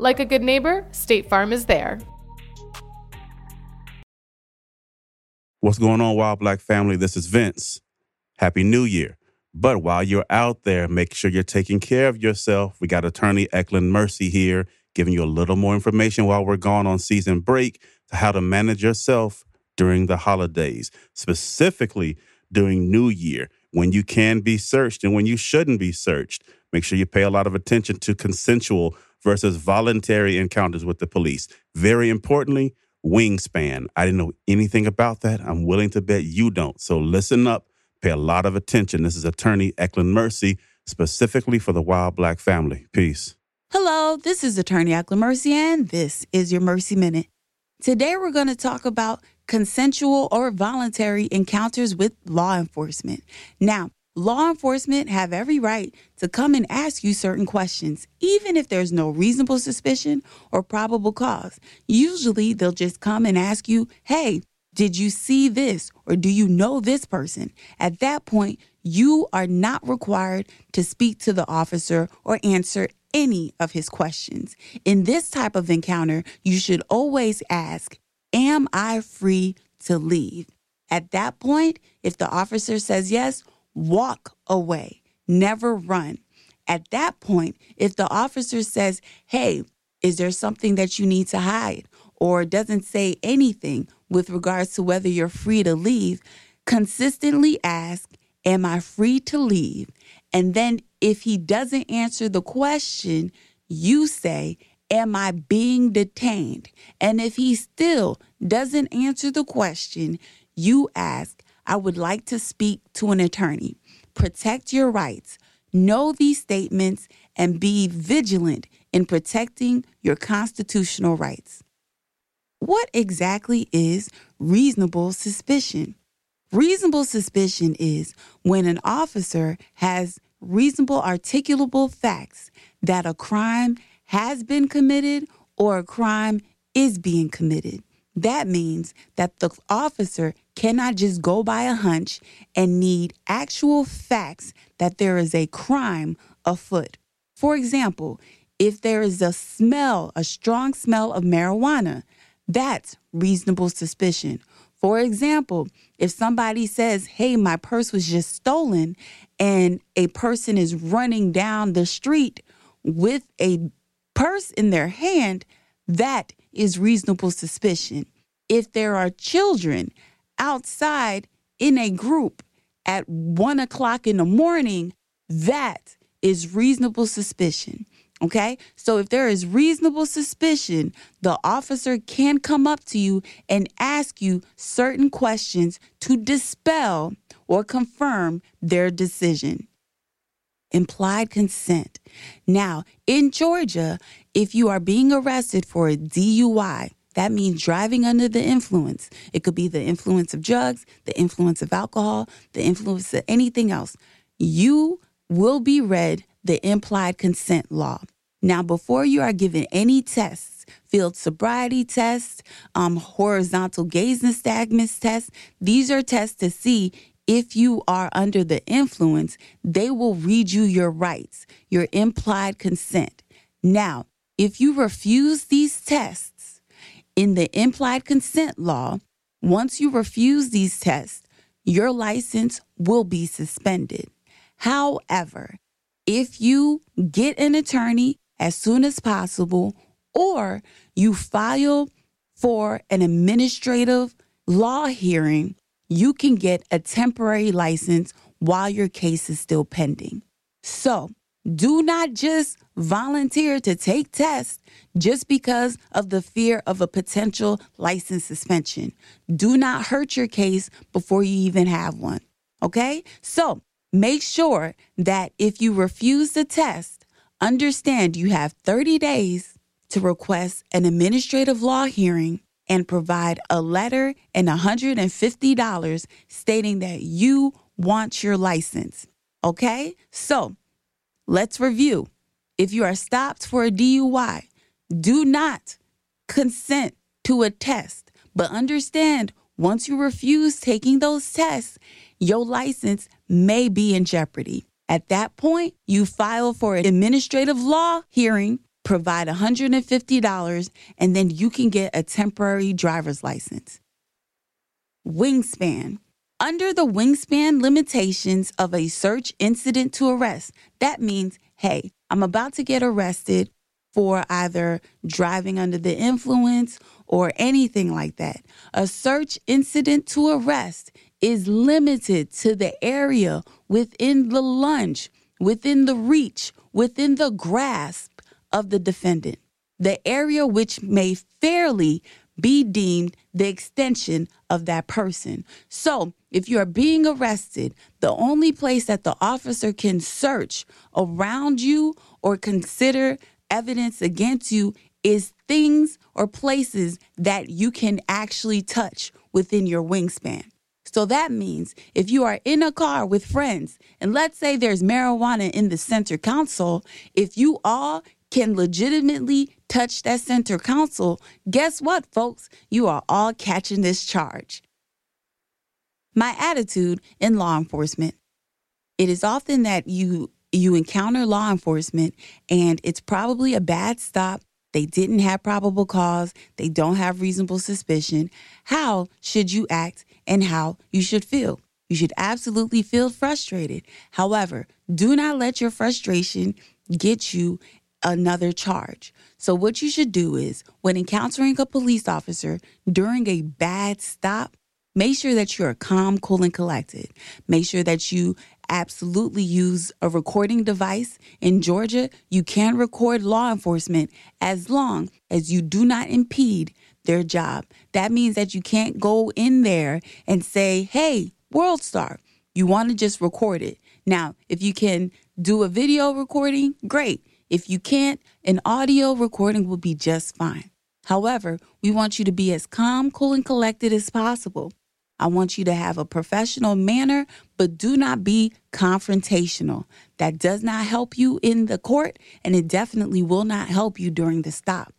Like a good neighbor, State Farm is there. What's going on, While Black family? This is Vince. Happy New Year. But while you're out there, make sure you're taking care of yourself. We got attorney Eklund Mercy here giving you a little more information while we're gone on season break to how to manage yourself during the holidays, specifically during New Year when you can be searched and when you shouldn't be searched. Make sure you pay a lot of attention to consensual versus voluntary encounters with the police. Very importantly, wingspan. I didn't know anything about that. I'm willing to bet you don't. So listen up, pay a lot of attention. This is attorney Eklund Mercy, specifically for the While Black family. Peace. Hello, this is attorney Eklund Mercy, and this is your Mercy Minute. Today we're going to talk about consensual or voluntary encounters with law enforcement. Now, law enforcement have every right to come and ask you certain questions, even if there's no reasonable suspicion or probable cause. Usually, they'll just come and ask you, hey, did you see this or do you know this person? At that point, you are not required to speak to the officer or answer any of his questions. In this type of encounter, you should always ask, Am I free to leave? At that point, if the officer says yes, walk away, never run. At that point, if the officer says, Hey, is there something that you need to hide? Or doesn't say anything with regards to whether you're free to leave, consistently ask, Am I free to leave? And then if he doesn't answer the question, you say, Am I being detained? And if he still doesn't answer the question, you ask, I would like to speak to an attorney. Protect your rights. Know these statements and be vigilant in protecting your constitutional rights. What exactly is reasonable suspicion? Reasonable suspicion is when an officer has reasonable articulable facts that a crime has been committed or a crime is being committed. That means that the officer cannot just go by a hunch and need actual facts that there is a crime afoot. For example, if there is a smell, a strong smell of marijuana, that's reasonable suspicion. For example, if somebody says, Hey, my purse was just stolen, and a person is running down the street with a purse in their hand, that is reasonable suspicion. If there are children outside in a group at one o'clock in the morning, that is reasonable suspicion. Okay. So if there is reasonable suspicion, the officer can come up to you and ask you certain questions to dispel or confirm their decision implied consent. Now, in Georgia, if you are being arrested for a DUI, that means driving under the influence. It could be the influence of drugs, the influence of alcohol, the influence of anything else. You will be read the implied consent law. Now, before you are given any tests, field sobriety tests, um, horizontal gaze nystagmus tests, these are tests to see if you are under the influence, they will read you your rights, your implied consent. Now, if you refuse these tests in the implied consent law, once you refuse these tests, your license will be suspended. However, if you get an attorney as soon as possible or you file for an administrative law hearing you can get a temporary license while your case is still pending. So, do not just volunteer to take tests just because of the fear of a potential license suspension. Do not hurt your case before you even have one. Okay? So make sure that if you refuse the test, understand you have 30 days to request an administrative law hearing and provide a letter and $150 stating that you want your license. Okay? So let's review. If you are stopped for a DUI, do not consent to a test, but understand once you refuse taking those tests, your license may be in jeopardy. At that point, you file for an administrative law hearing, provide $150, and then you can get a temporary driver's license. Wingspan. Under the wingspan limitations of a search incident to arrest, that means, hey, I'm about to get arrested for either driving under the influence or anything like that. A search incident to arrest is limited to the area within the lunge, within the reach, within the grasp of the defendant. The area which may fairly be deemed the extension of that person. So, if you are being arrested, the only place that the officer can search around you or consider evidence against you is things or places that you can actually touch within your wingspan. So that means if you are in a car with friends, and let's say there's marijuana in the center console, if you all can legitimately touch that center console, guess what, folks? You are all catching this charge. My attitude in law enforcement. It is often that you you encounter law enforcement and it's probably a bad stop. They didn't have probable cause. They don't have reasonable suspicion. How should you act and how you should feel? You should absolutely feel frustrated. However, do not let your frustration get you another charge. So, what you should do is when encountering a police officer during a bad stop, make sure that you're calm, cool, and collected. Make sure that you absolutely use a recording device. In Georgia, you can record law enforcement as long as you do not impede their job. That means that you can't go in there and say, hey, World Star, you want to just record it. Now, if you can do a video recording, great. If you can't, an audio recording will be just fine. However, we want you to be as calm, cool, and collected as possible. I want you to have a professional manner, but do not be confrontational. That does not help you in the court, and it definitely will not help you during the stop.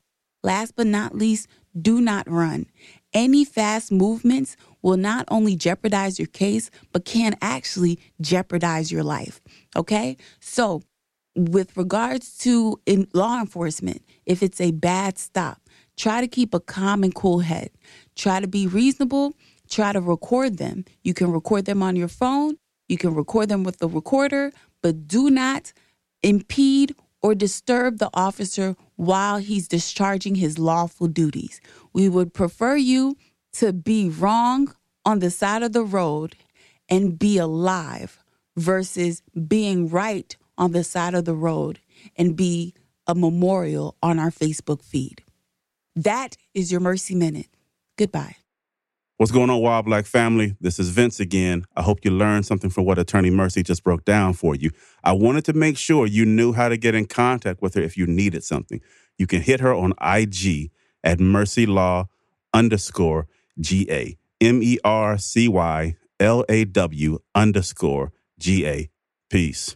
Last but not least, do not run. Any fast movements will not only jeopardize your case, but can actually jeopardize your life. Okay? So, with regards to law enforcement, if it's a bad stop, try to keep a calm and cool head. Try to be reasonable try to record them. You can record them on your phone, you can record them with the recorder, but do not impede or disturb the officer while he's discharging his lawful duties. We would prefer you to be wrong on the side of the road and be alive versus being right on the side of the road and be a memorial on our Facebook feed. That is your Mercy Minute. Goodbye. What's going on, While Black family? This is Vince again. I hope you learned something from what Attorney Mercy just broke down for you. I wanted to make sure you knew how to get in contact with her if you needed something. You can hit her on IG at Mercy Law underscore GA. M E R C Y L A W underscore G A. Peace.